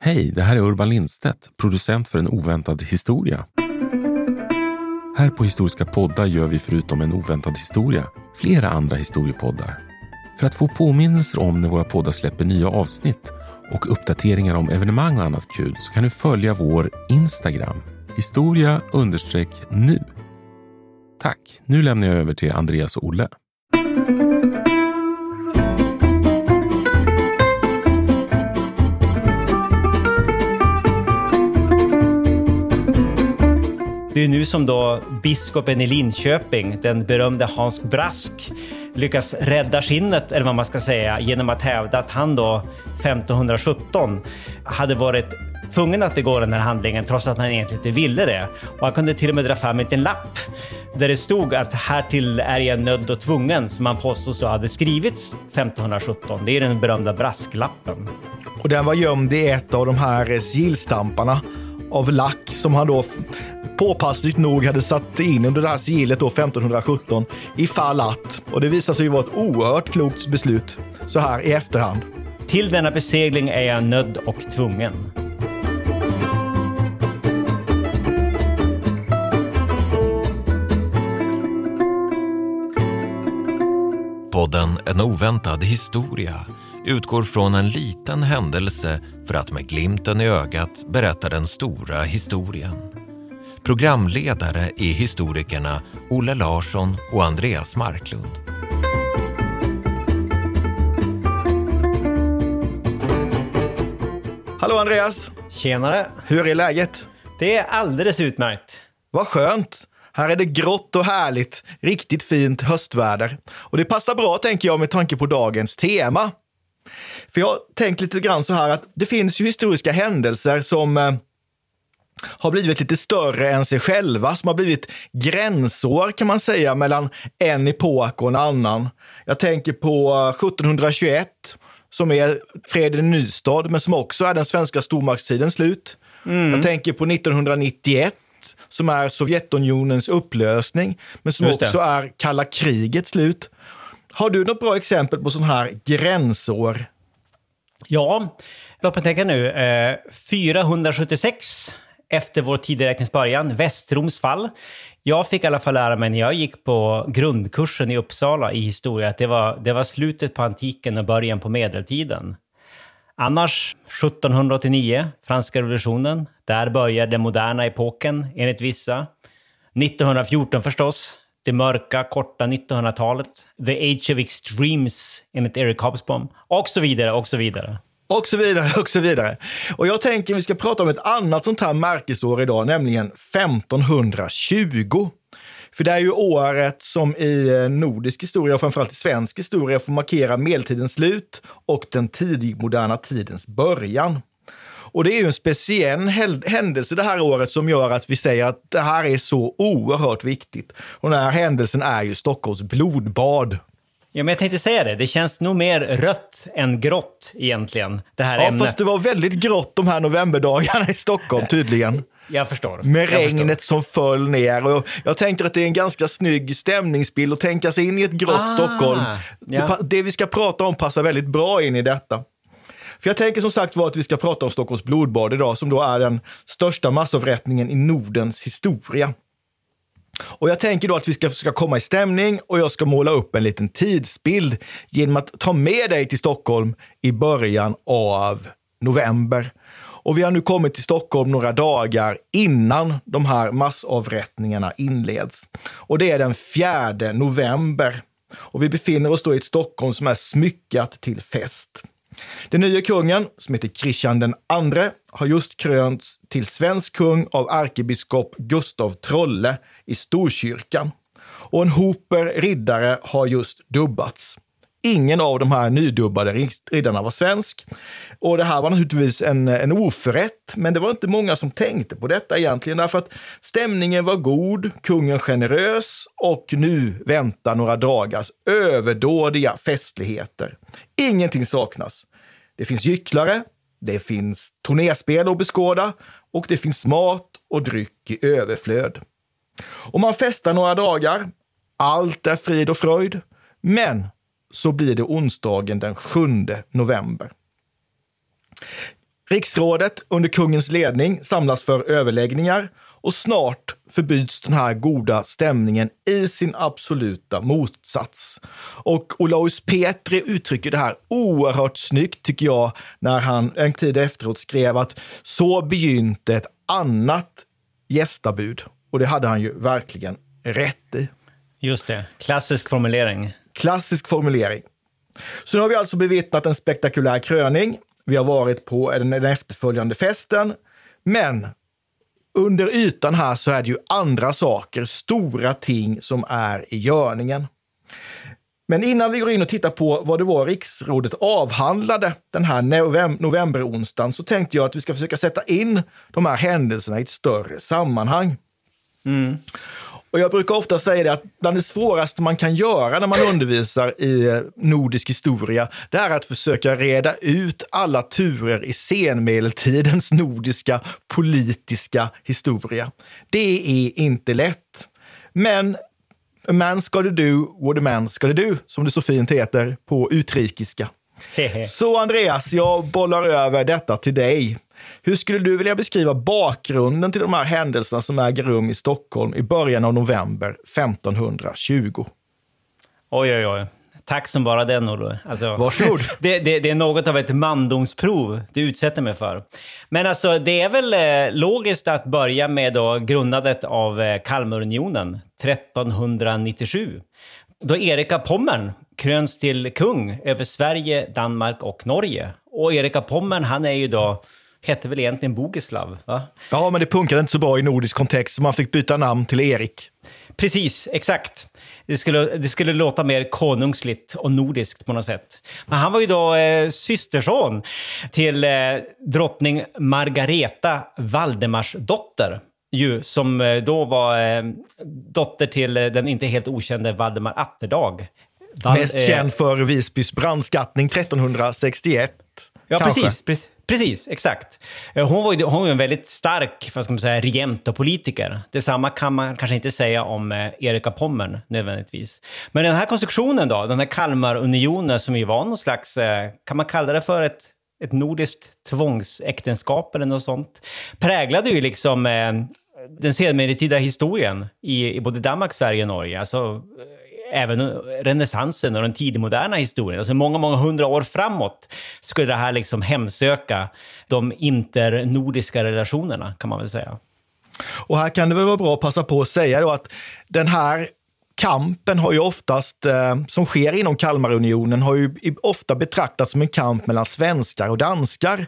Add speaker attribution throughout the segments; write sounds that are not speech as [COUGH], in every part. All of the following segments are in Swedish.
Speaker 1: Hej, det här är Urban Lindstedt, producent för En oväntad historia. Här på Historiska poddar gör vi förutom En oväntad historia flera andra historiepoddar. För att få påminnelser om när våra poddar släpper nya avsnitt och uppdateringar om evenemang och annat kul så kan du följa vår Instagram, historia nu. Tack, nu lämnar jag över till Andreas och Olle.
Speaker 2: Det är nu som då biskopen i Linköping, den berömde Hans Brask, lyckas rädda skinnet, eller vad man ska säga, genom att hävda att han då 1517 hade varit tvungen att begå den här handlingen trots att han egentligen inte ville det. Och han kunde till och med dra fram en liten lapp där det stod att härtill är jag nödd och tvungen som han påstås då hade skrivits 1517. Det är den berömda brasklappen.
Speaker 3: Och den var gömd i ett av de här sigillstamparna av lack som han då påpassligt nog hade satt in under det här sigillet då 1517 ifall att. Och det visar sig ju vara ett oerhört klokt beslut så här i efterhand.
Speaker 2: Till denna besegling är jag nödd och tvungen.
Speaker 4: Podden En oväntad historia utgår från en liten händelse för att med glimten i ögat berätta den stora historien. Programledare är historikerna Olle Larsson och Andreas Marklund.
Speaker 3: Hallå Andreas!
Speaker 2: Tjenare!
Speaker 3: Hur är läget?
Speaker 2: Det är alldeles utmärkt.
Speaker 3: Vad skönt! Här är det grått och härligt, riktigt fint höstväder. Och det passar bra tänker jag med tanke på dagens tema. För jag har tänkt lite grann så här att det finns ju historiska händelser som eh, har blivit lite större än sig själva, som har blivit gränsår kan man säga mellan en epok och en annan. Jag tänker på 1721 som är freden i Nystad, men som också är den svenska stormaktstidens slut. Mm. Jag tänker på 1991 som är Sovjetunionens upplösning, men som också är kalla krigets slut. Har du något bra exempel på sådana här gränsår?
Speaker 2: Ja, låt mig tänka nu. Eh, 476 efter vår tideräknings början, Västroms fall. Jag fick i alla fall lära mig när jag gick på grundkursen i Uppsala i historia att det var, det var slutet på antiken och början på medeltiden. Annars 1789, franska revolutionen. Där började den moderna epoken enligt vissa. 1914 förstås, det mörka, korta 1900-talet. The Age of Extremes enligt Eric Hobsbawm. Och så vidare, och så vidare.
Speaker 3: Och så vidare, och så vidare. Och jag tänker vi ska prata om ett annat sånt här märkesår idag, nämligen 1520. För det är ju året som i eh, nordisk historia och framförallt i svensk historia får markera medeltidens slut och den tidigmoderna tidens början. Och det är ju en speciell händelse det här året som gör att vi säger att det här är så oerhört viktigt. Och den här händelsen är ju Stockholms blodbad.
Speaker 2: Ja, men jag tänkte säga det. Det känns nog mer rött än grått egentligen. Det här
Speaker 3: ja,
Speaker 2: ämnet.
Speaker 3: fast det var väldigt grått de här novemberdagarna i Stockholm tydligen.
Speaker 2: Jag förstår.
Speaker 3: Med
Speaker 2: jag
Speaker 3: regnet
Speaker 2: förstår.
Speaker 3: som föll ner. Och jag tänker att det är en ganska snygg stämningsbild att tänka sig in i ett grått
Speaker 2: Ah,
Speaker 3: Stockholm.
Speaker 2: ja.
Speaker 3: Det vi ska prata om passar väldigt bra in i detta. För jag tänker som sagt var att vi ska prata om Stockholms blodbad idag, som då är den största massavrättningen i Nordens historia. Och jag tänker då att vi ska försöka komma i stämning och jag ska måla upp en liten tidsbild genom att ta med dig till Stockholm i början av november. Och vi har nu kommit till Stockholm några dagar innan de här massavrättningarna inleds. Och det är den 4 november. Och vi befinner oss då i ett Stockholm som är smyckat till fest. Den nya kungen, som heter Kristian den andre, har just krönts till svensk kung av ärkebiskop Gustav Trolle i Storkyrkan. Och en hoper riddare har just dubbats. Ingen av de här nydubbade riddarna var svensk. Och det här var naturligtvis en, en oförrätt, men det var inte många som tänkte på detta egentligen, därför att stämningen var god, kungen generös och nu väntar några dagars överdådiga festligheter. Ingenting saknas. Det finns gycklare, det finns turnéspel att beskåda och det finns mat och dryck i överflöd. Och man festar några dagar. Allt är frid och fröjd. Men så blir det onsdagen den 7 november. Riksrådet under kungens ledning samlas för överläggningar och snart förbyts den här goda stämningen i sin absoluta motsats. Och Olaus Petri uttrycker det här oerhört snyggt, tycker jag, när han en tid efteråt skrev att så begynte ett annat gästabud. Och det hade han ju verkligen rätt i.
Speaker 2: Just det. Klassisk formulering.
Speaker 3: Klassisk formulering. Så nu har vi alltså bevittnat en spektakulär kröning. Vi har varit på den efterföljande festen. Men under ytan här så är det ju andra saker, stora ting som är i görningen. Men innan vi går in och tittar på vad det var riksrådet avhandlade den här novemberonsdagen så tänkte jag att vi ska försöka sätta in de här händelserna i ett större sammanhang. Mm. Och jag brukar ofta säga det att bland det svåraste man kan göra när man undervisar i eh, nordisk historia, det är att försöka reda ut alla turer i senmedeltidens nordiska politiska historia. Det är inte lätt. Men a man ska det do what a man ska det do, som det så fint heter på utrikiska. Så Andreas, jag bollar över detta till dig. Hur skulle du vilja beskriva bakgrunden till de här händelserna som äger rum i Stockholm i början av november 1520?
Speaker 2: Oj, oj, oj. Tack som bara den, Olle. Alltså,
Speaker 3: Varsågod. [LAUGHS]
Speaker 2: det, det, det är något av ett mandomsprov du utsätter mig för. Men alltså, det är väl eh, logiskt att börja med då grundandet av eh, Kalmarunionen 1397. Då Erik av Pommern kröns till kung över Sverige, Danmark och Norge. Och Erik av Pommern, han är ju då hette väl egentligen Bogislav? Va?
Speaker 3: Ja, men det punkade inte så bra i nordisk kontext, så man fick byta namn till Erik.
Speaker 2: Precis, exakt. Det skulle, det skulle låta mer konungsligt och nordiskt på något sätt. Men han var ju då eh, systerson till eh, drottning Margareta Valdemarsdotter. Ju, som eh, då var eh, dotter till eh, den inte helt okände Valdemar Atterdag.
Speaker 3: Val Mest känd för Visbys brandskattning 1361.
Speaker 2: Ja, precis, precis. Precis, exakt. Eh, hon var ju hon var en väldigt stark vad ska man säga, regent och politiker. Detsamma kan man kanske inte säga om eh, Erika Pommern nödvändigtvis. Men den här konstruktionen då, den här Kalmarunionen som ju var någon slags, eh, kan man kalla det för ett, ett nordiskt tvångsäktenskap eller något sånt, präglade ju liksom eh, den senmedeltida historien i, i både Danmark, Sverige och Norge. Alltså, även renässansen och den tidigmoderna historien. Alltså många, många hundra år framåt skulle det här liksom hemsöka de internordiska relationerna, kan man väl säga.
Speaker 3: Och här kan det väl vara bra att passa på att säga då att den här kampen har ju oftast, eh, som sker inom Kalmarunionen, har ju ofta betraktats som en kamp mellan svenskar och danskar.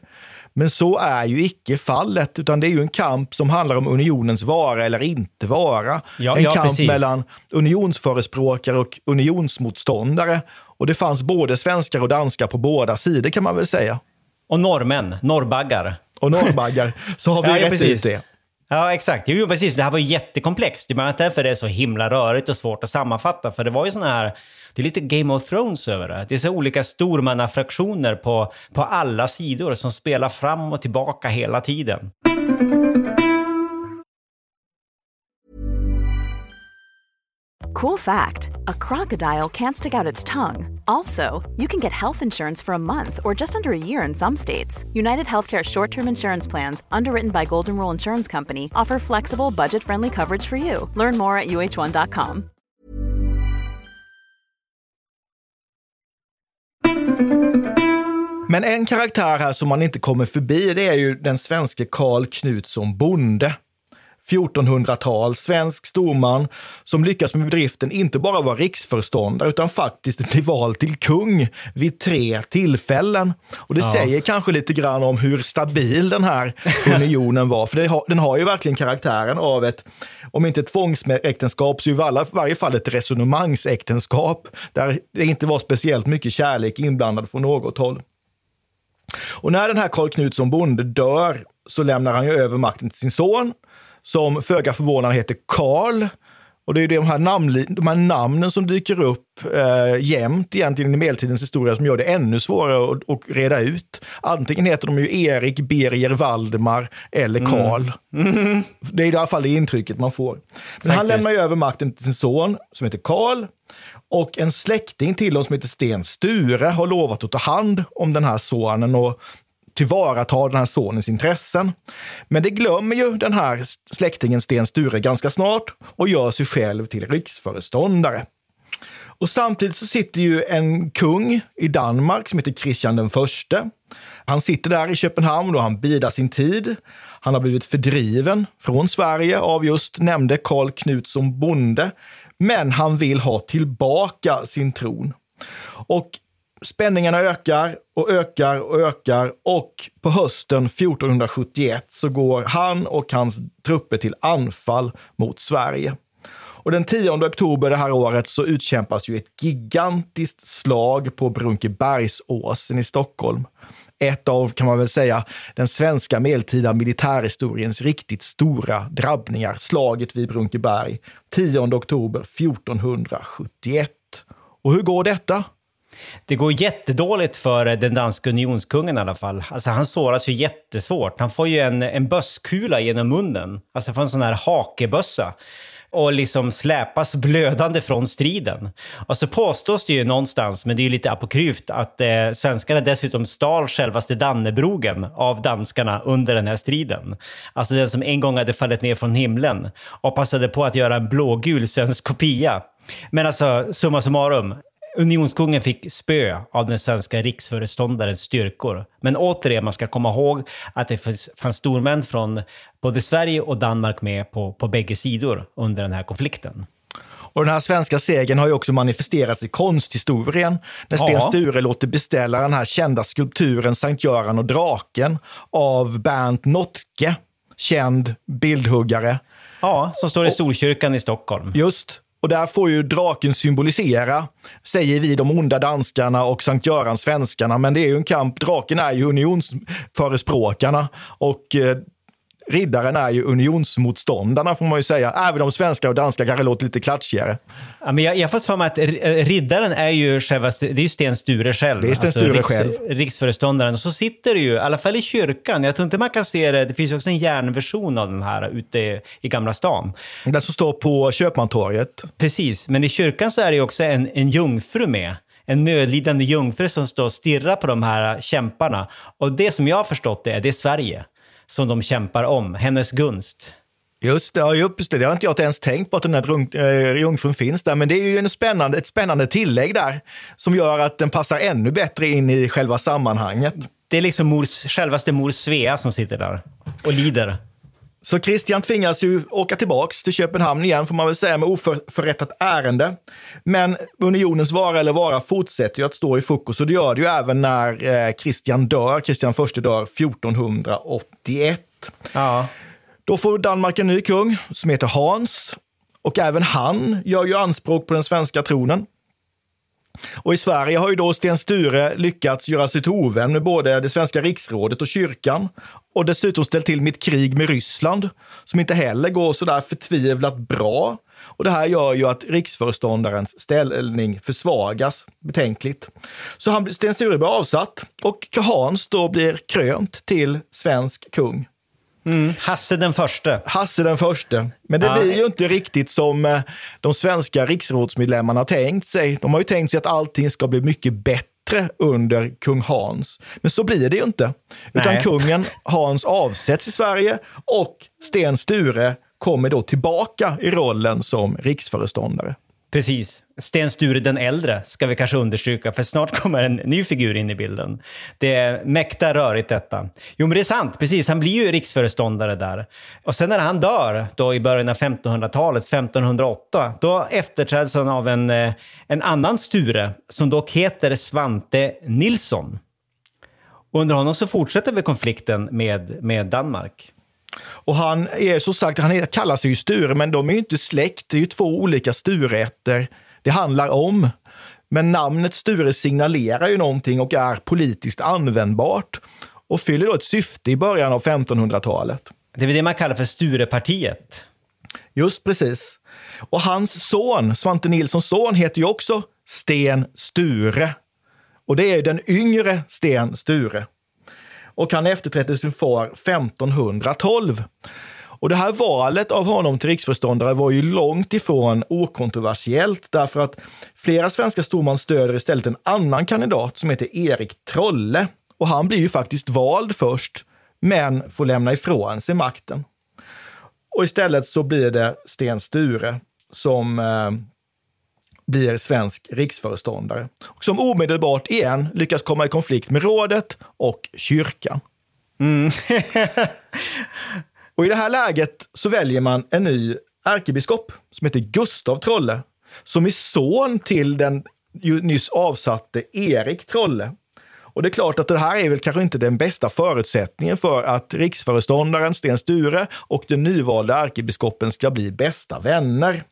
Speaker 3: Men så är ju icke fallet, utan det är ju en kamp som handlar om unionens vara eller inte vara. Ja, en ja, kamp precis. mellan unionsförespråkare och unionsmotståndare. Och det fanns både svenskar och danskar på båda sidor kan man väl säga.
Speaker 2: Och norrmän, norrbaggar.
Speaker 3: Och norrbaggar, så har [LAUGHS] vi ja, rätt precis. ut det.
Speaker 2: Ja, exakt. Jo, precis. Det här var jättekomplext. Det är därför det är så himla rörigt och svårt att sammanfatta. För det var ju sådana här... Det är lite Game of Thrones över det. Det är så olika stormannafraktioner på, på alla sidor som spelar fram och tillbaka hela tiden.
Speaker 5: Cool fact a crocodile can't stick out its tongue. Also, you can get health insurance for a month or just under a year in some states. United Healthcare short term insurance plans, underwritten by Golden Rule Insurance Company, offer flexible, budget friendly coverage for you. Learn more at uh1.com.
Speaker 3: Men en karaktär här som man inte kommer förbi, det är ju den svenske Karl Knutsson Bonde. 1400-tal, svensk storman som lyckas med bedriften inte bara vara riksförståndare utan faktiskt bli vald till kung vid tre tillfällen. Och det ja. säger kanske lite grann om hur stabil den här unionen var, för har, den har ju verkligen karaktären av ett, om inte ett tvångsäktenskap, så i alla, varje fall ett resonemangsäktenskap där det inte var speciellt mycket kärlek inblandad från något håll. Och när den här Karl Knutsson bonde dör så lämnar han ju över makten till sin son som föga förvånande heter Karl. Och det är de här, namn, de här namnen som dyker upp eh, jämt egentligen i medeltidens historia som gör det ännu svårare att, att reda ut. Antingen heter de ju Erik, Birger, Valdemar eller mm. Karl. Mm. Mm. Det är i alla fall det intrycket man får. Men Faktiskt. han lämnar ju över makten till sin son som heter Karl. Och en släkting till honom som heter Sten Sture har lovat att ta hand om den här sonen och tillvarata den här sonens intressen. Men det glömmer ju den här släktingen Sten Sture ganska snart och gör sig själv till riksföreståndare. Och samtidigt så sitter ju en kung i Danmark som heter Kristian den förste. Han sitter där i Köpenhamn och han bidar sin tid. Han har blivit fördriven från Sverige av just nämnde Karl Knutsson Bonde. Men han vill ha tillbaka sin tron. Och spänningarna ökar och ökar och ökar och på hösten 1471 så går han och hans trupper till anfall mot Sverige. Och den 10 oktober det här året så utkämpas ju ett gigantiskt slag på Brunkebergsåsen i Stockholm. Ett av, kan man väl säga, den svenska medeltida militärhistoriens riktigt stora drabbningar. Slaget vid Brunkeberg 10 oktober 1471. Och hur går detta?
Speaker 2: Det går jättedåligt för den danska unionskungen i alla fall. Alltså han såras ju jättesvårt. Han får ju en, en bösskula genom munnen. Alltså får en sån här hakebössa och liksom släpas blödande från striden. Och så påstås det ju någonstans, men det är ju lite apokryft, att eh, svenskarna dessutom stal självaste Dannebrogen av danskarna under den här striden. Alltså den som en gång hade fallit ner från himlen och passade på att göra en blågul svensk kopia. Men alltså, summa summarum, Unionskungen fick spö av den svenska riksföreståndarens styrkor. Men återigen, man ska komma ihåg att det fanns stormän från både Sverige och Danmark med på, på bägge sidor under den här konflikten.
Speaker 3: Och den här svenska segern har ju också manifesterats i konsthistorien när Sten ja. Sture låter beställa den här kända skulpturen Sankt Göran och draken av Bernt Notke, känd bildhuggare.
Speaker 2: Ja, som står i Storkyrkan i Stockholm.
Speaker 3: Just. Och där får ju draken symbolisera, säger vi de onda danskarna och Sankt Göran svenskarna. Men det är ju en kamp. Draken är ju unionsförespråkarna och eh, riddaren är ju unionsmotståndarna får man ju säga. Även om svenska och danska kanske låter lite klatschigare.
Speaker 2: Ja, men jag, jag har fått för mig att riddaren är ju själva, det är ju Sten Sture själv.
Speaker 3: Det är Sten alltså Sture alltså, riks,
Speaker 2: själv. Riksföreståndaren. Och så sitter det ju, i alla fall i kyrkan, jag tror inte man kan se det, det finns också en järnversion av den här ute i Gamla stan.
Speaker 3: Den som står på Köpmantorget.
Speaker 2: Precis, men i kyrkan så är det ju också en, en jungfru med en nödlidande jungfru som står och stirrar på de här kämparna. Och det som jag har förstått det är, det är Sverige som de kämpar om, hennes gunst.
Speaker 3: Just det, ja, just det, det har inte jag ens tänkt på att den här äh, jungfrun finns där. Men det är ju en spännande, ett spännande tillägg där som gör att den passar ännu bättre in i själva sammanhanget.
Speaker 2: Det är liksom mors, självaste mor Svea som sitter där och lider.
Speaker 3: Så Christian tvingas ju åka tillbaks till Köpenhamn igen, får man väl säga, med oförrättat ärende. Men unionens vara eller vara fortsätter ju att stå i fokus och det gör det ju även när eh, Christian dör. Christian förste dör 1481. Ja. Då får Danmark en ny kung som heter Hans och även han gör ju anspråk på den svenska tronen. Och i Sverige har ju då Sten Sture lyckats göra sig till ovän med både det svenska riksrådet och kyrkan och dessutom ställt till med ett krig med Ryssland som inte heller går så där förtvivlat bra. Och det här gör ju att riksföreståndarens ställning försvagas betänkligt. Så han, Sten Sture blir avsatt och Hans då blir krönt till svensk kung.
Speaker 2: Mm, Hasse den förste.
Speaker 3: Hasse den förste. Men det ja. blir ju inte riktigt som eh, de svenska riksrådsmedlemmarna tänkt sig. De har ju tänkt sig att allting ska bli mycket bättre under kung Hans. Men så blir det ju inte. Utan Nej. kungen Hans avsätts i Sverige och Sten Sture kommer då tillbaka i rollen som riksföreståndare.
Speaker 2: Precis. Sten Sture den äldre ska vi kanske understryka, för snart [LAUGHS] kommer en ny figur in i bilden. Det är mäkta rörigt detta. Jo, men det är sant. Precis, han blir ju riksföreståndare där. Och sen när han dör, då i början av 1500-talet, 1508, då efterträds han av en, eh, en annan Sture, som dock heter Svante Nilsson. Och under honom så fortsätter vi konflikten med, med Danmark.
Speaker 3: Och han är som sagt, han sig ju Sture, men de är ju inte släkt. Det är ju två olika Stureätter det handlar om. Men namnet Sture signalerar ju någonting och är politiskt användbart och fyller då ett syfte i början av 1500-talet.
Speaker 2: Det är det man kallar för Sturepartiet?
Speaker 3: Just precis. Och hans son, Svante Nilssons son, heter ju också Sten Sture. Och det är den yngre Sten Sture och han efterträdde sin far 1512. Och det här valet av honom till riksföreståndare var ju långt ifrån okontroversiellt därför att flera svenska stormän stöder istället en annan kandidat som heter Erik Trolle. och han blir ju faktiskt vald först, men får lämna ifrån sig makten. Och istället så blir det Sten Sture som eh, blir svensk riksföreståndare. Och som omedelbart igen lyckas komma i konflikt med rådet och kyrkan. Mm. [LAUGHS] och i det här läget så väljer man en ny ärkebiskop som heter Gustav Trolle, som är son till den nyss avsatte Erik Trolle. Och det är klart att det här är väl kanske inte den bästa förutsättningen för att riksföreståndaren Sten Sture och den nyvalda ärkebiskopen ska bli bästa vänner.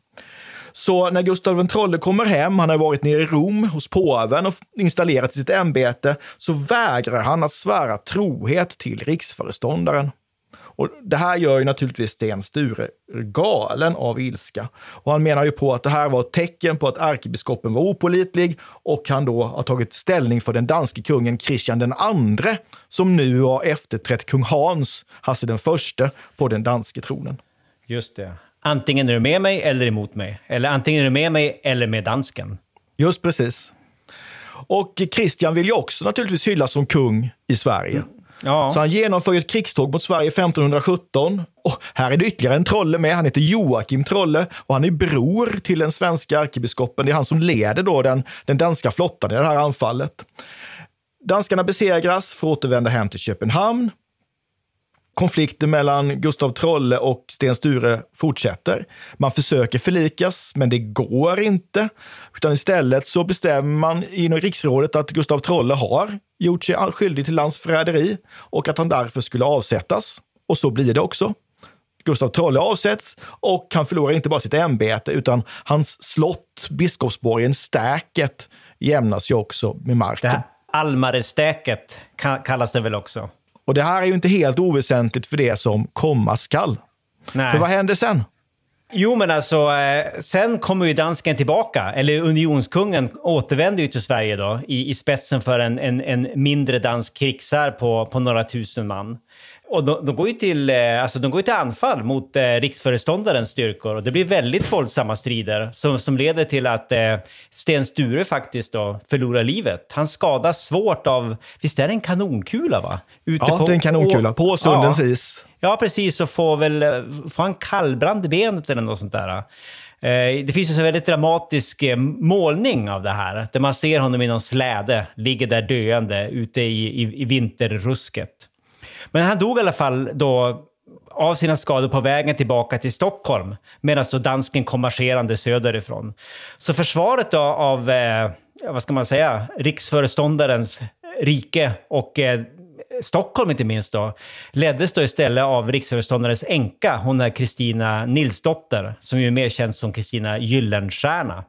Speaker 3: Så när Gustav den Trolle kommer hem, han har varit nere i Rom hos påven och installerat sitt ämbete, så vägrar han att svära trohet till riksföreståndaren. Och det här gör ju naturligtvis Sten Sture galen av ilska. Och han menar ju på att det här var ett tecken på att ärkebiskopen var opolitlig och han då har tagit ställning för den danske kungen Kristian den andre, som nu har efterträtt kung Hans, Hasse den förste, på den danske tronen.
Speaker 2: Just det. Antingen är du med mig eller emot mig. Eller antingen är du med mig eller med dansken.
Speaker 3: Just precis. Och Kristian vill ju också naturligtvis hyllas som kung i Sverige. Mm. Ja. Så han genomför ett krigståg mot Sverige 1517. Och här är det ytterligare en trolle med. Han heter Joakim Trolle och han är bror till den svenska ärkebiskopen. Det är han som leder då den, den danska flottan i det här anfallet. Danskarna besegras, får återvända hem till Köpenhamn konflikten mellan Gustav Trolle och Sten Sture fortsätter. Man försöker förlikas, men det går inte. Utan istället så bestämmer man inom riksrådet att Gustav Trolle har gjort sig skyldig till landsförräderi och att han därför skulle avsättas. Och så blir det också. Gustav Trolle avsätts och han förlorar inte bara sitt ämbete utan hans slott, Biskopsborgen, Stäket, jämnas ju också med marken. Det här
Speaker 2: Almarestäket kallas det väl också?
Speaker 3: Och det här är ju inte helt oväsentligt för det som komma skall. Nej. För vad händer sen?
Speaker 2: Jo, men alltså, eh, sen kommer ju dansken tillbaka, eller unionskungen återvänder ju till Sverige då, i, i spetsen för en, en, en mindre dansk krigsär på, på några tusen man. Och de, de, går ju till, eh, alltså de går till anfall mot eh, riksföreståndarens styrkor och det blir väldigt våldsamma strider som, som leder till att eh, Sten Sture faktiskt då förlorar livet. Han skadas svårt av, visst är det en kanonkula va?
Speaker 3: Ute ja, på, det är en kanonkula, på Sundens ja. is.
Speaker 2: Ja, precis, och får väl, får han kallbrand i benet eller något sånt där. Eh, det finns ju en väldigt dramatisk eh, målning av det här, där man ser honom i någon släde, ligger där döende ute i, i, i vinterrusket. Men han dog i alla fall då av sina skador på vägen tillbaka till Stockholm medan då dansken kom marscherande söderifrån. Så försvaret då av, eh, vad ska man säga, riksföreståndarens rike och eh, Stockholm inte minst då, leddes då istället av riksföreståndarens änka, hon är Kristina Nilsdotter, som ju är mer känd som Kristina Gyllenstierna.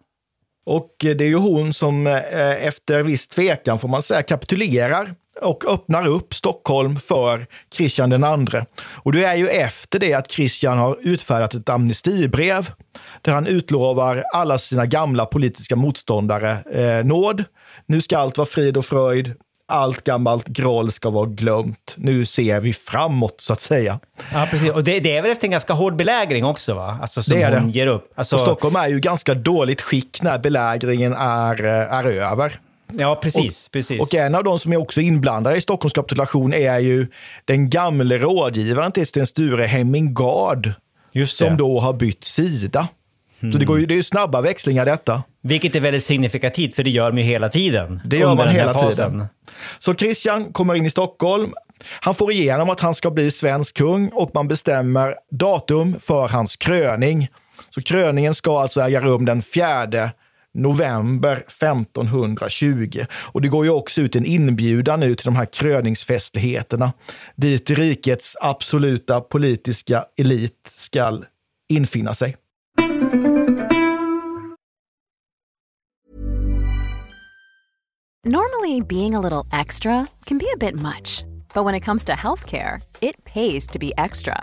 Speaker 3: Och eh, det är ju hon som eh, efter viss tvekan, får man säga, kapitulerar och öppnar upp Stockholm för Kristian den andre. Och det är ju efter det att Kristian har utfärdat ett amnestibrev där han utlovar alla sina gamla politiska motståndare eh, nåd. Nu ska allt vara frid och fröjd. Allt gammalt groll ska vara glömt. Nu ser vi framåt, så att säga.
Speaker 2: Ja, precis. Och det, det är väl efter en ganska hård belägring också, va? Alltså, som det är hon det. ger upp. Alltså...
Speaker 3: Och Stockholm är ju ganska dåligt skick när belägringen är, eh, är över.
Speaker 2: Ja, precis.
Speaker 3: Och,
Speaker 2: precis.
Speaker 3: och en av de som är också inblandade i Stockholms kapitulation är ju den gamle rådgivaren till Sten Sture, Hemming Gard, som då har bytt sida. Mm. Så det, går ju, det är ju snabba växlingar detta.
Speaker 2: Vilket är väldigt signifikativt, för det gör man ju hela tiden.
Speaker 3: Det gör man hela tiden. Så Christian kommer in i Stockholm. Han får igenom att han ska bli svensk kung och man bestämmer datum för hans kröning. Så kröningen ska alltså äga rum den 4 november 1520. Och det går ju också ut en inbjudan nu till de här kröningsfestligheterna dit rikets absoluta politiska elit skall infinna sig. Normally being a little extra can be a bit much. But when it comes to healthcare, it pays to be extra.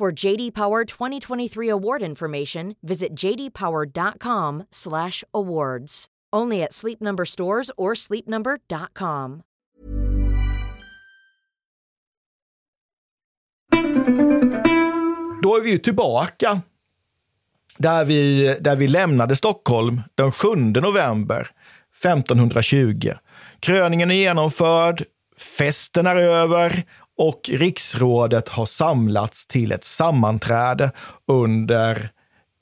Speaker 6: For JD Power 2023 award information, visit jdpower.com/awards. Only at Sleep Number stores or sleepnumber.com.
Speaker 3: Då är vi ju tillbaka där vi, där vi lämnade Stockholm den 7 november 1520. Kröningen är genomförd, festen är över och riksrådet har samlats till ett sammanträde under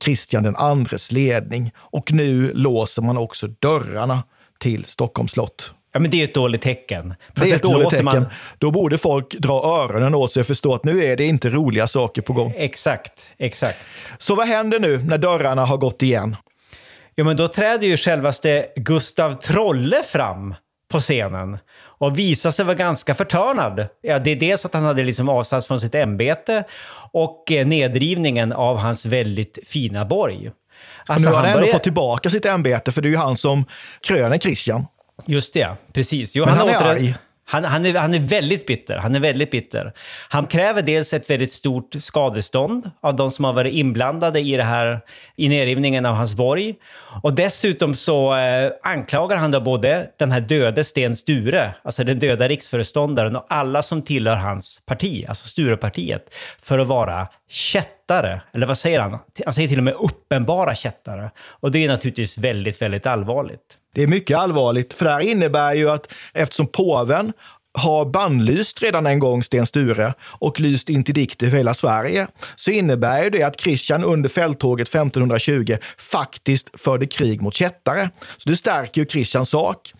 Speaker 3: Kristian den andres ledning. Och nu låser man också dörrarna till Stockholms slott.
Speaker 2: Ja, men det är ett dåligt tecken. På
Speaker 3: Det är ett dåligt tecken.
Speaker 2: man-
Speaker 3: Då borde folk dra öronen åt sig och förstå att nu är det inte roliga saker på gång.
Speaker 2: Exakt, exakt.
Speaker 3: Så vad händer nu när dörrarna har gått igen?
Speaker 2: Ja, men då träder ju självaste Gustav Trolle fram på scenen och visar sig vara ganska förtörnad. Ja, det är dels att han hade liksom avsatts från sitt ämbete och eh, nedrivningen av hans väldigt fina borg.
Speaker 3: Och
Speaker 2: Alltså,
Speaker 3: nu har han ändå
Speaker 2: börjar-
Speaker 3: fått tillbaka sitt ämbete, för det är ju han som kröner Christian.
Speaker 2: Just det, precis. Jo,
Speaker 3: Men han är
Speaker 2: åter-
Speaker 3: arg.
Speaker 2: Han, han, är, han är väldigt bitter. Han är väldigt bitter. Han kräver dels ett väldigt stort skadestånd av de som har varit inblandade i det här, i nedrivningen av hans borg. Och dessutom så eh, anklagar han då både den här döde Sten Sture, alltså den döda riksföreståndaren och alla som tillhör hans parti, alltså Sturepartiet, för att vara kättare. Eller vad säger han? Han säger till och med uppenbara kättare. Och det är naturligtvis väldigt, väldigt allvarligt.
Speaker 3: Det är mycket allvarligt, för det här innebär ju att eftersom påven har bannlyst redan en gång Sten Sture och lyst interdikter för hela Sverige, så innebär ju det att Kristian under fälttåget 1520 faktiskt förde krig mot kättare. Så det stärker ju Kristians sak.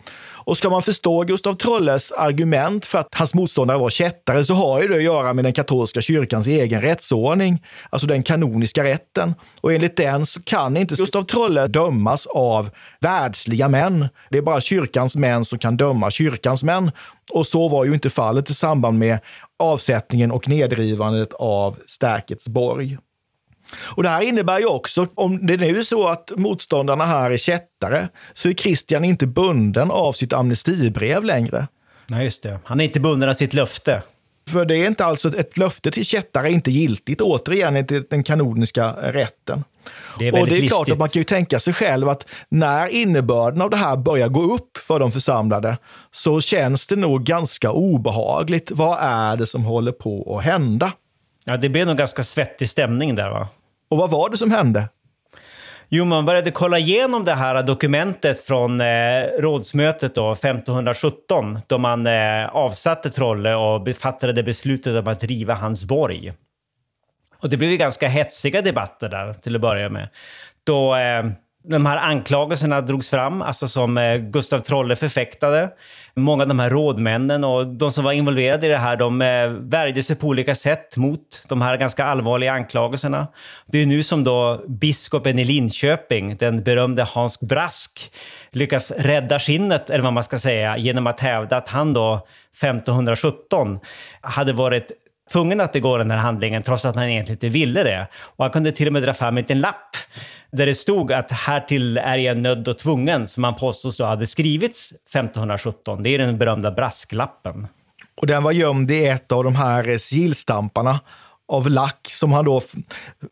Speaker 3: Och ska man förstå Gustav Trolles argument för att hans motståndare var kättare så har ju det att göra med den katolska kyrkans egen rättsordning, alltså den kanoniska rätten. Och enligt den så kan inte Gustav Trolle dömas av världsliga män. Det är bara kyrkans män som kan döma kyrkans män. Och så var ju inte fallet i samband med avsättningen och nedrivandet av Stärkets borg. Och det här innebär ju också, om det nu är så att motståndarna här är kättare, så är Kristian inte bunden av sitt amnestibrev längre.
Speaker 2: Nej, just det. Han är inte bunden av sitt löfte.
Speaker 3: För det är inte alltså ett löfte till kättare är inte giltigt, återigen enligt den kanoniska rätten.
Speaker 2: Det
Speaker 3: och det är klart
Speaker 2: listigt.
Speaker 3: att man kan ju tänka sig själv att när innebörden av det här börjar gå upp för de församlade så känns det nog ganska obehagligt. Vad är det som håller på att hända?
Speaker 2: Ja, det blev nog ganska svettig stämning där va?
Speaker 3: Och vad var det som hände?
Speaker 2: Jo, man började kolla igenom det här dokumentet från eh, rådsmötet då, 1517, då man eh, avsatte Trolle och fattade beslutet om att riva hans borg. Och det blev ju ganska hetsiga debatter där till att börja med. Då eh, de här anklagelserna drogs fram, alltså som eh, Gustav Trolle förfäktade. Många av de här rådmännen och de som var involverade i det här, de eh, värjde sig på olika sätt mot de här ganska allvarliga anklagelserna. Det är nu som då biskopen i Linköping, den berömde Hans Brask, lyckas rädda skinnet, eller vad man ska säga, genom att hävda att han då 1517 hade varit tvungen att begå den här handlingen trots att han egentligen inte ville det. Och han kunde till och med dra fram en liten lapp där det stod att härtill är jag nödd och tvungen, som han påstås då hade skrivits 1517. Det är den berömda brasklappen.
Speaker 3: Och den var gömd i ett av de här sigillstamparna av lack som han då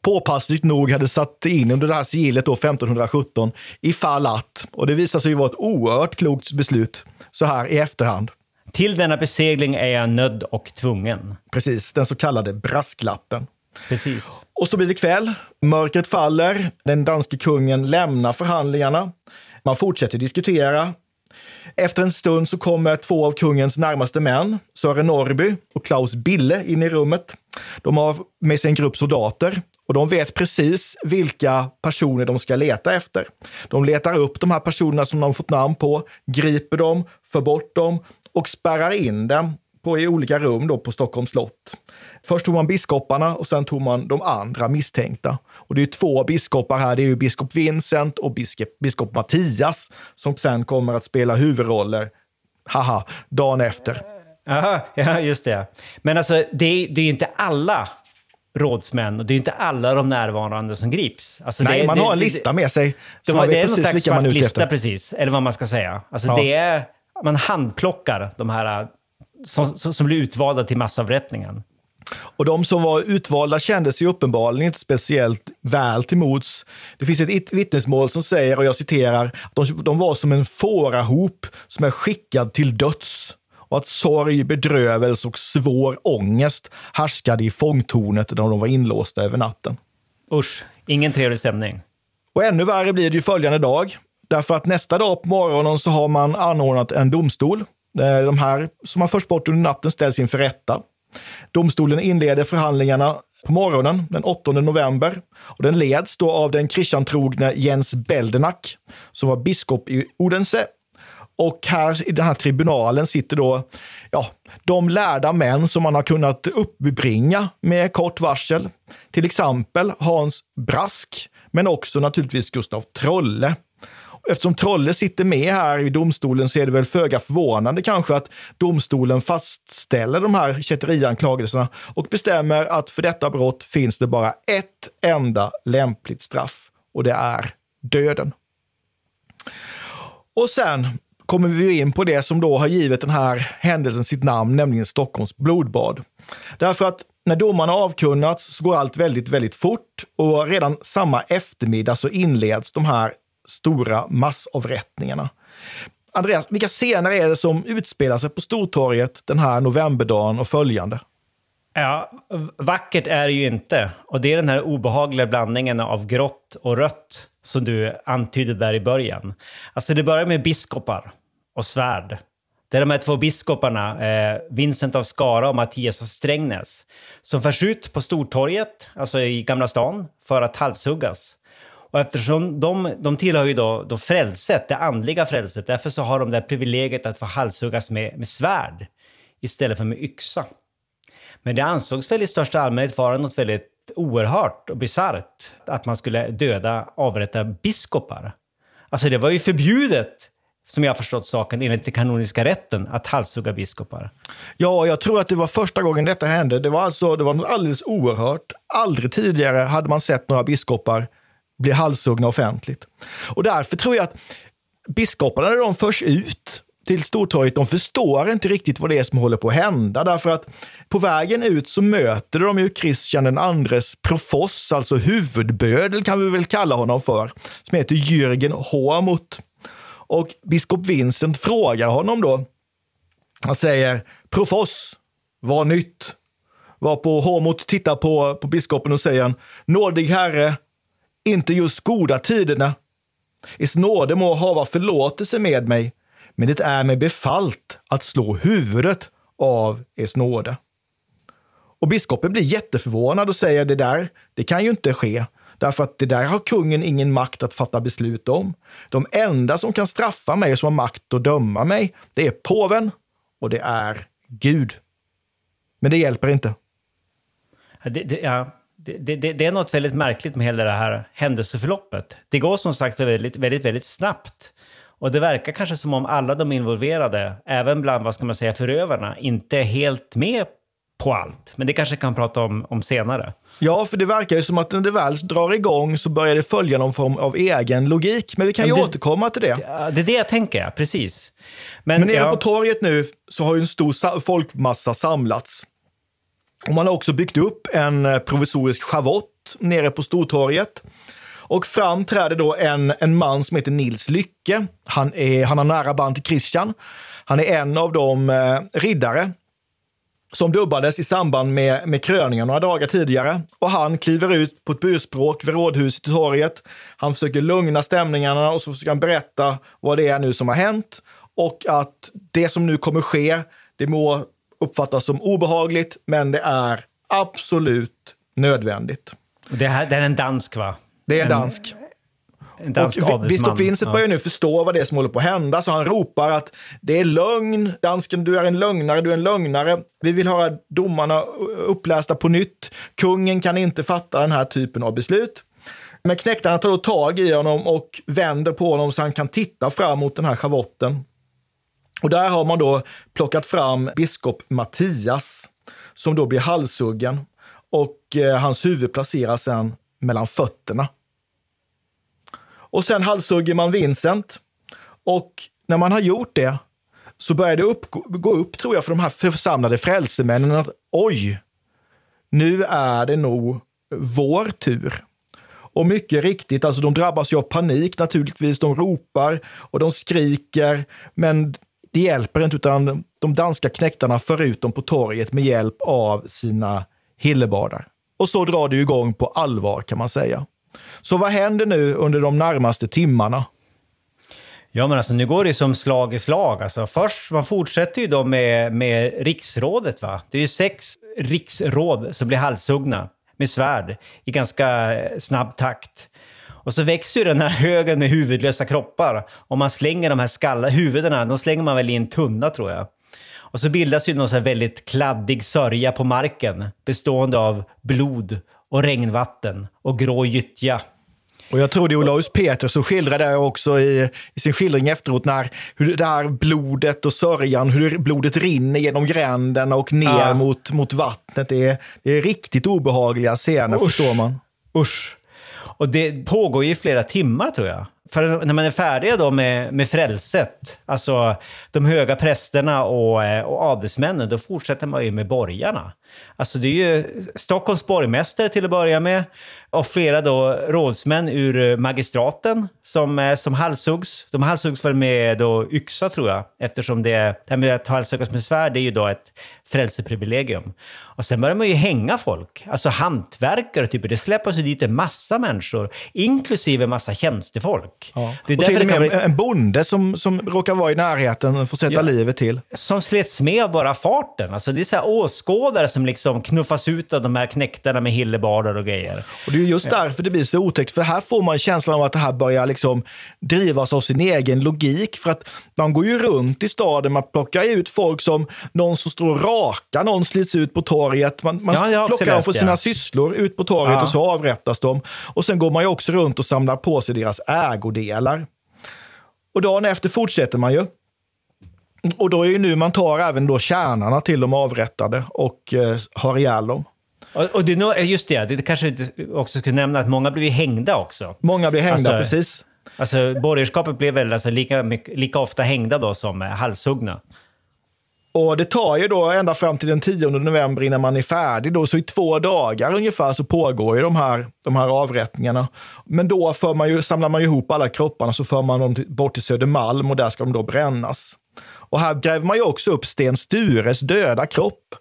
Speaker 3: påpassligt nog hade satt in under det här sigillet då 1517 ifall att. Och det visar sig ju vara ett oerhört klokt beslut så här i efterhand.
Speaker 2: Till denna besegling är jag nödd och tvungen.
Speaker 3: Precis, den så kallade brasklappen.
Speaker 2: Precis.
Speaker 3: Och så blir det kväll. Mörkret faller. Den danske kungen lämnar förhandlingarna. Man fortsätter diskutera. Efter en stund så kommer två av kungens närmaste män, Sören Norrby och Klaus Bille, in i rummet. De har med sig en grupp soldater och de vet precis vilka personer de ska leta efter. De letar upp de här personerna som de fått namn på, griper dem, för bort dem och spärrar in dem på, i olika rum då på Stockholms slott. Först tog man biskoparna och sen tog man de andra misstänkta. Och det är två biskopar här, det är ju biskop Vincent och biskop, biskop Mattias som sen kommer att spela huvudroller, haha, dagen efter.
Speaker 2: Aha, ja, just det. Men alltså, det, det är ju inte alla rådsmän och det är inte alla de närvarande som grips. Alltså
Speaker 3: Nej,
Speaker 2: det,
Speaker 3: man
Speaker 2: det,
Speaker 3: har en lista med sig.
Speaker 2: De det är någon
Speaker 3: precis
Speaker 2: slags svart lista precis, eller vad man ska säga. Alltså
Speaker 3: Ja.
Speaker 2: det är, man handplockar de här äh, som, som, blir utvalda till massavrättningen.
Speaker 3: Och de som var utvalda kändes ju uppenbarligen inte speciellt väl till mots. Det finns ett it- vittnesmål som säger, och jag citerar, att de, de var som en fårahop som är skickad till döds och att sorg, bedrövelse och svår ångest härskade i fångtornet där de var inlåsta över natten.
Speaker 2: Usch, ingen trevlig stämning.
Speaker 3: Och ännu värre blir det ju följande dag. Därför att nästa dag på morgonen så har man anordnat en domstol. Eh, de här som har förts bort under natten ställs inför rätta. Domstolen inleder förhandlingarna på morgonen den 8 november. Och den leds då av den kristiantrogne Jens Beldenack som var biskop i Odense. Och här i den här tribunalen sitter då ja, de lärda män som man har kunnat uppbringa med kort varsel. Till exempel Hans Brask, men också naturligtvis Gustav Trolle. Eftersom Trolle sitter med här i domstolen så är det väl föga förvånande kanske att domstolen fastställer de här kätterianklagelserna och bestämmer att för detta brott finns det bara ett enda lämpligt straff och det är döden. Och sen kommer vi in på det som då har givit den här händelsen sitt namn, nämligen Stockholms blodbad. Därför att när domarna avkunnats så går allt väldigt, väldigt fort och redan samma eftermiddag så inleds de här stora massavrättningarna. Andreas, vilka scener är det som utspelar sig på Stortorget den här novemberdagen och följande?
Speaker 2: Ja, vackert är det ju inte. Och det är den här obehagliga blandningen av grått och rött som du antydde där i början. Alltså det börjar med biskopar och svärd. Det är de här två biskoparna, eh, Vincent av Skara och Mattias av Strängnäs, som förs ut på Stortorget, alltså i Gamla stan, för att halshuggas. Och eftersom de, de tillhör ju då, då frälset, det andliga frälset, därför så har de det privilegiet att få halshuggas med, med svärd istället för med yxa. Men det ansågs väl i största allmänhet vara något väldigt oerhört och bisarrt att man skulle döda, avrätta biskopar. Alltså det var ju förbjudet, som jag har förstått saken, enligt den kanoniska rätten, att halshugga biskopar.
Speaker 3: Ja, jag tror att det var första gången detta hände. Det var alltså det var något alldeles oerhört. Aldrig tidigare hade man sett några biskopar blir halshuggna offentligt. Och därför tror jag att biskoparna, när de förs ut till Stortorget, de förstår inte riktigt vad det är som håller på att hända. Därför att på vägen ut så möter de ju Kristian den andres profoss, alltså huvudbödel kan vi väl kalla honom för, som heter Jürgen Hormuth. Och biskop Vincent frågar honom då, han säger profoss, vad nytt? Varpå Hormuth tittar på, på biskopen och säger nådig herre, inte just goda tiderna. I nåde må hava förlåtelse med mig, men det är mig befallt att slå huvudet av Ers nåde. Och biskopen blir jätteförvånad och säger det där, det kan ju inte ske. Därför att det där har kungen ingen makt att fatta beslut om. De enda som kan straffa mig och som har makt att döma mig, det är påven och det är Gud. Men det hjälper inte.
Speaker 2: Det, det, ja, det, det, det är något väldigt märkligt med hela det här händelseförloppet. Det går som sagt väldigt, väldigt, väldigt snabbt. Och det verkar kanske som om alla de involverade, även bland vad ska man säga, förövarna, inte är helt med på allt. Men det kanske kan prata om, om senare.
Speaker 3: Ja, för det verkar ju som att när det väl drar igång så börjar det följa någon form av egen logik. Men vi kan ju
Speaker 2: det-
Speaker 3: återkomma till det.
Speaker 2: Det är det jag tänker, precis. Men,
Speaker 3: Men nere
Speaker 2: ja,
Speaker 3: på torget nu så har ju en stor sa- folkmassa samlats. Och man har också byggt upp en eh, provisorisk schavott nere på Stortorget. Och fram träder då en, en man som heter Nils Lycke. Han, är, han har nära band till Christian. Han är en av de eh, riddare som dubbades i samband med, med kröningen några dagar tidigare. Och han kliver ut på ett burspråk vid rådhuset i torget. Han försöker lugna stämningarna och så försöker han berätta vad det är nu som har hänt. Och att det som nu kommer ske, det må uppfattas som obehagligt, men det är absolut nödvändigt.
Speaker 2: det, här, det är en dansk, va?
Speaker 3: Det är
Speaker 2: En-
Speaker 3: dansk.
Speaker 2: En dansk
Speaker 3: och biskop Vincent
Speaker 2: Ja.
Speaker 3: börjar nu förstå vad det är som håller på att hända, så han ropar att det är lögn. Dansken, du är en lögnare, du är en lögnare. Vi vill höra domarna upplästa på nytt. Kungen kan inte fatta den här typen av beslut. Men knektarna tar då tag i honom och vänder på honom så han kan titta fram mot den här schavotten. Och där har man då plockat fram biskop Mattias som då blir halshuggen och eh, hans huvud placeras sen mellan fötterna. Och sen halshugger man Vincent. Och när man har gjort det så börjar det upp, gå upp, tror jag, för de här församlade frälsemännen att oj, nu är det nog vår tur. Och mycket riktigt, alltså de drabbas ju av panik naturligtvis. De ropar och de skriker, men det hjälper inte utan de danska knektarna för ut dem på torget med hjälp av sina hillebardar. Och så drar det igång på allvar kan man säga. Så vad händer nu under de närmaste timmarna?
Speaker 2: Ja, men alltså nu går det som slag i slag. Alltså, först, man fortsätter ju då med, med riksrådet. Va? Det är ju sex riksråd som blir halshuggna med svärd i ganska snabb takt. Och så växer ju den här högen med huvudlösa kroppar. Och man slänger de här skalla, huvudena, de slänger man väl i en tunna tror jag. Och så bildas ju någon så här väldigt kladdig sörja på marken bestående av blod och regnvatten och grå gyttja.
Speaker 3: Och jag tror det är Olaus Peter som skildrar det också i, i sin skildring efteråt, när hur det här blodet och sörjan, hur blodet rinner genom gränderna och ner
Speaker 2: Ja.
Speaker 3: mot, mot vattnet. Det är, det är riktigt obehagliga scener,
Speaker 2: Usch.
Speaker 3: förstår man.
Speaker 2: Usch. Och det pågår ju i flera timmar tror jag. För när man är färdiga då med, med frälset, alltså de höga prästerna och, eh, och adelsmännen, då fortsätter man ju med borgarna. Alltså det är ju Stockholms borgmästare till att börja med och flera då rådsmän ur magistraten som, eh, som halshuggs. De halshuggs väl med då yxa tror jag, eftersom det, det här med att halshuggas med svärd det är ju då ett frälseprivilegium. Och sen börjar man ju hänga folk, alltså hantverkare typ. Det släppas ju dit en massa människor, inklusive en massa tjänstefolk. Det är
Speaker 3: och till och med
Speaker 2: bli,
Speaker 3: en bonde som, som råkar vara i närheten får sätta
Speaker 2: Ja.
Speaker 3: livet till.
Speaker 2: som slets med av bara farten. Alltså det är så här åskådare som liksom knuffas ut av de här knäktarna med hillebardar och grejer.
Speaker 3: Och det är just därför det blir så otäckt, för här får man känslan av att det här börjar liksom drivas av sin egen logik. För att man går ju runt i staden, man plockar ut folk som någon som står och rakar, någon slits ut på torget. Man, man
Speaker 2: Ja,
Speaker 3: plockar dem
Speaker 2: det.
Speaker 3: sina sysslor ut på torget
Speaker 2: Ja.
Speaker 3: och så avrättas de. Och sen går man ju också runt och samlar på sig deras ägodelar. Och dagen efter fortsätter man ju. Och då är ju nu man tar även då kärnarna till de avrättade och eh, har ihjäl dem.
Speaker 2: Och, det, är nog- just det, det kanske inte också skulle nämna att många blev hängda också.
Speaker 3: Många blir hängda,
Speaker 2: Alltså,
Speaker 3: precis.
Speaker 2: Alltså borgerskapet blev väl alltså lika, mycket, lika ofta hängda då som eh, halshuggna.
Speaker 3: Och det tar ju då ända fram till den 10 november innan man är färdig. Då, så i två dagar ungefär så pågår ju de här, de här avrättningarna. Men då för man ju, samlar man ihop alla kropparna så för man dem till, bort till Södermalm och där ska de då brännas. Och här gräver man ju också upp Sten Stures döda kropp.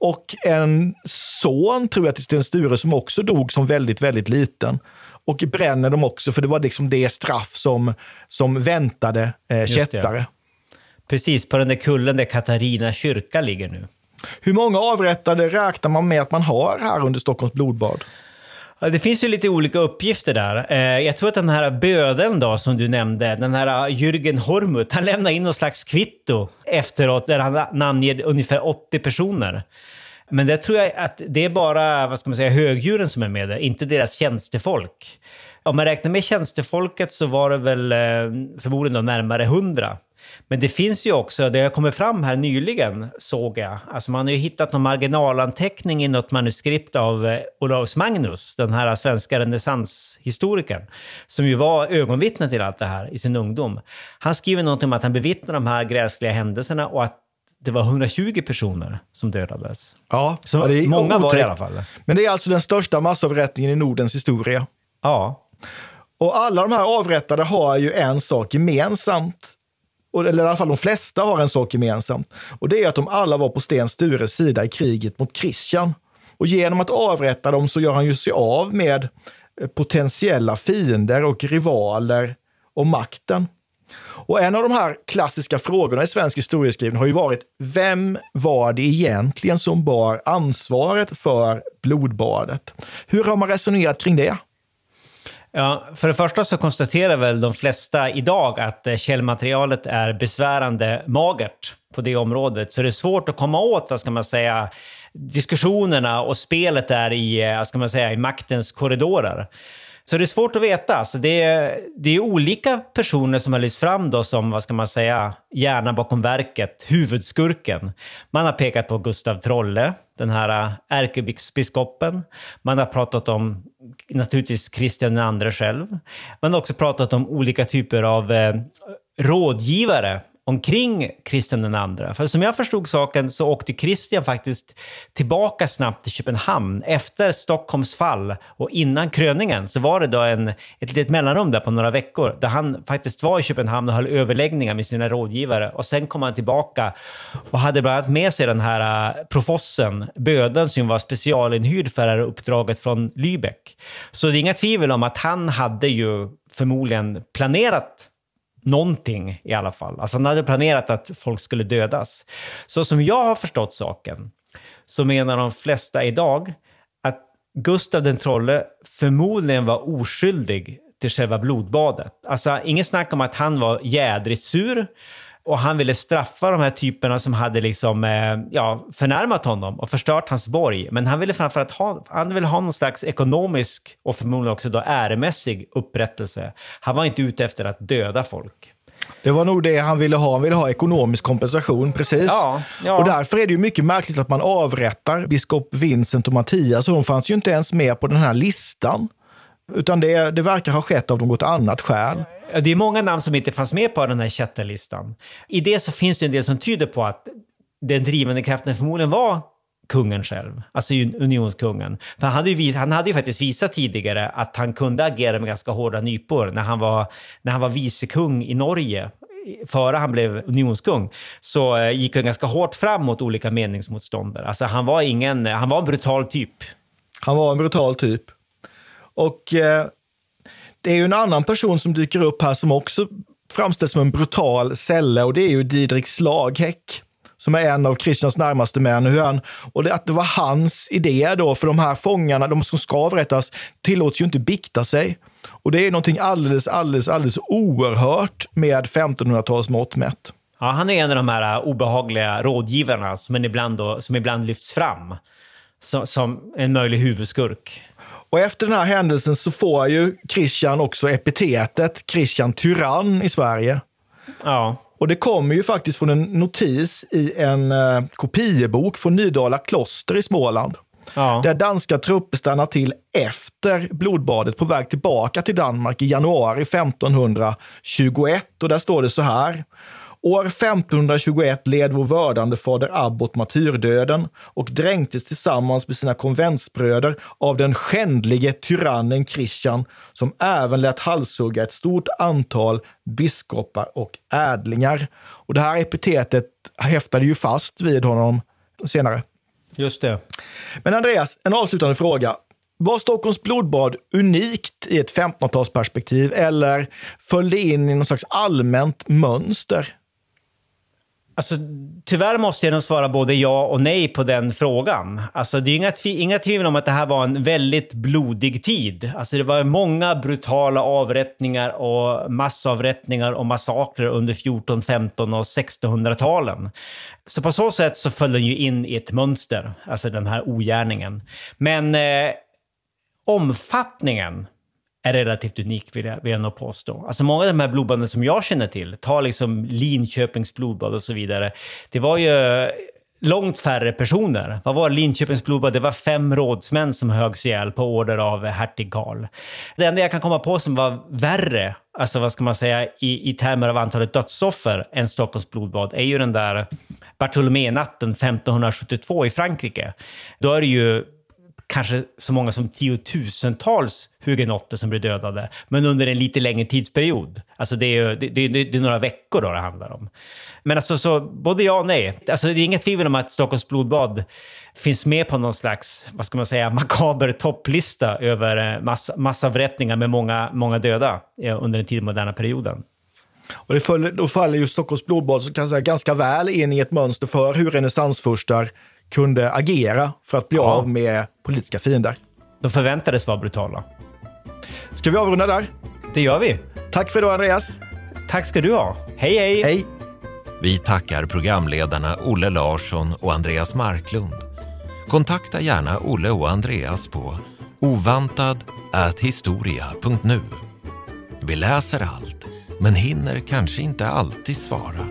Speaker 3: Och en son, tror jag, till Sten Sture som också dog som väldigt, väldigt liten. Och bränner dem också, för det var liksom det straff som, som väntade eh, kättare.
Speaker 2: Precis på den där kullen där Katarina kyrka ligger nu.
Speaker 3: Hur många avrättade räknar man med att man har här under Stockholms blodbad?
Speaker 2: Det finns ju lite olika uppgifter där. Eh, Jag tror att den här bödeln då som du nämnde, den här Jürgen Hormuth, han lämnade in någon slags kvitto efteråt där han namnger ungefär 80 personer. Men det tror jag att det är bara, vad ska man säga, högdjuren som är med där, inte deras tjänstefolk. Om man räknar med tjänstefolket så var det väl eh, förmodligen närmare 100. Men det finns ju också, det har kommit fram här nyligen såg jag, alltså man har ju hittat någon marginalanteckning i något manuskript av eh, Olaus Magnus, den här svenska renässanshistorikern, som ju var ögonvittne till allt det här i sin ungdom. Han skriver någonting om att han bevittnade de här gräsliga händelserna och att det var 120 personer som dödades.
Speaker 3: Ja,
Speaker 2: Så
Speaker 3: det är
Speaker 2: många var det i
Speaker 3: otäckt.
Speaker 2: alla fall.
Speaker 3: Men det är alltså den största massavrättningen i Nordens historia.
Speaker 2: Ja,
Speaker 3: Och alla de här avrättade har ju en sak gemensamt. Eller i alla fall de flesta har en sak gemensamt. Och det är att de alla var på Sten Stures sida i kriget mot Kristian. Och genom att avrätta dem så gör han ju sig av med eh, potentiella fiender och rivaler och makten. Och en av de här klassiska frågorna i svensk historieskrivning har ju varit, vem var det egentligen som bar ansvaret för blodbadet? Hur har man resonerat kring det?
Speaker 2: Ja, för det första så konstaterar väl de flesta idag att eh, källmaterialet är besvärande magert på det området. Så det är svårt att komma åt, vad ska man säga, diskussionerna och spelet där i, eh, vad ska man säga, i maktens korridorer. Så det är svårt att veta. Så det, är, det är olika personer som har lyfts fram då som, vad ska man säga, hjärnan bakom verket, huvudskurken. Man har pekat på Gustav Trolle, den här äh, ärkebiskopen. Man har pratat om naturligtvis Kristian II själv. Man har också pratat om olika typer av eh, rådgivare omkring Kristian den andra. För som jag förstod saken så åkte Kristian faktiskt tillbaka snabbt till Köpenhamn efter Stockholms fall och innan kröningen så var det då en, ett litet mellanrum där på några veckor där han faktiskt var i Köpenhamn och höll överläggningar med sina rådgivare och sen kom han tillbaka och hade bland annat med sig den här uh, profossen, Böden, som var specialinhyrd för det här uppdraget från Lübeck. Så det är inga tvivel om att han hade ju förmodligen planerat någonting i alla fall. Alltså han hade planerat att folk skulle dödas. Så som jag har förstått saken så menar de flesta idag att Gustav den trolle förmodligen var oskyldig till själva blodbadet. Alltså inget snack om att han var jädrigt sur och han ville straffa de här typerna som hade liksom, eh, ja, förnärmat honom och förstört hans borg. Men han ville framförallt ha, han ville ha någon slags ekonomisk och förmodligen också då äremässig upprättelse. Han var inte ute efter att döda folk.
Speaker 3: Det var nog det han ville ha. Han ville ha ekonomisk kompensation, precis.
Speaker 2: Ja, ja.
Speaker 3: Och därför är det ju mycket märkligt att man avrättar biskop Vincent och Mattias. de fanns ju inte ens med på den här listan. Utan det, det verkar ha skett av något annat skäl.
Speaker 2: Det är många namn som inte fanns med på den här chatterlistan. I det så finns det en del som tyder på att den drivande kraften förmodligen var kungen själv, alltså unionskungen. För han hade, ju, han hade ju faktiskt visat tidigare att han kunde agera med ganska hårda nypor när han var, när han var vicekung i Norge före han blev unionskung, så eh, gick han ganska hårt fram mot olika meningsmotståndare. Alltså han var ingen, han var en brutal typ.
Speaker 3: Han var en brutal typ. Och eh, det är ju en annan person som dyker upp här som också framställs som en brutal celle och det är ju Didrik Slaghäck som är en av Christians närmaste män. Hur han, och det, att det var hans idé då, för de här fångarna, de som ska avrättas, tillåts ju inte bikta sig. Och det är någonting alldeles, alldeles, alldeles oerhört med 1500-talsmått mätt.
Speaker 2: Ja, han är en av de här eh, obehagliga rådgivarna som ibland, då, som ibland lyfts fram som, som en möjlig huvudskurk.
Speaker 3: Och efter den här händelsen så får ju Christian också epitetet Christian Tyrann i Sverige.
Speaker 2: Ja.
Speaker 3: Och det kommer ju faktiskt från en notis i en eh, kopiebok från Nydala kloster i Småland. Ja. Där danska trupper stannar till efter blodbadet på väg tillbaka till Danmark i januari 1521. Och där står det så här. År 1521 led vår vördande fader abbot martyrdöden och dränktes tillsammans med sina konventsbröder av den skändlige tyrannen Christian, som även lät halshugga ett stort antal biskopar och ädlingar. Och det här epitetet häftade ju fast vid honom senare.
Speaker 2: Just det.
Speaker 3: Men Andreas, en avslutande fråga. Var Stockholms blodbad unikt i ett 1500-talsperspektiv eller föll det in i någon slags allmänt mönster?
Speaker 2: Alltså, tyvärr måste jag nog svara både ja och nej på den frågan. Alltså, det är inga, inga tvivel om att det här var en väldigt blodig tid. Alltså, det var många brutala avrättningar och massavrättningar och massakrer under 14, 15 och 1600-talen. Så på så sätt så föll den ju in i ett mönster, alltså den här ogärningen. Men eh, omfattningen är relativt unik vill jag, vill jag nog påstå. Alltså många av de här blodbanden som jag känner till, ta liksom Linköpings blodbad och så vidare, det var ju långt färre personer. Vad var Linköpings blodbad? Det var fem rådsmän som högs ihjäl på order av hertig Karl. Det enda jag kan komma på som var värre, alltså vad ska man säga, i, i termer av antalet dödsoffer än Stockholms blodbad, är ju den där Bartolomé-natten 1572 i Frankrike. Då är det ju kanske så många som tiotusentals hugenotter som blir dödade, men under en lite längre tidsperiod. Alltså det är, det, det, det är några veckor då det handlar om. Men alltså så både ja och nej. Alltså det är inget tvivel om att Stockholms blodbad finns med på någon slags, vad ska man säga, makaber topplista över eh, mass, massavrättningar med många, många döda eh, under den tidigmoderna perioden.
Speaker 3: Och det faller, då faller ju Stockholms blodbad så kan säga, ganska väl in i ett mönster för hur renässansfurstar kunde agera för att bli ja. av med politiska fiender.
Speaker 2: De förväntades vara brutala.
Speaker 3: Ska vi avrunda där?
Speaker 2: Det gör vi.
Speaker 3: Tack för idag Andreas.
Speaker 2: Tack ska du ha. Hej, hej!
Speaker 3: Hej!
Speaker 4: Vi tackar programledarna Olle Larsson och Andreas Marklund. Kontakta gärna Olle och Andreas på ovantad@historia.nu. Vi läser allt, men hinner kanske inte alltid svara.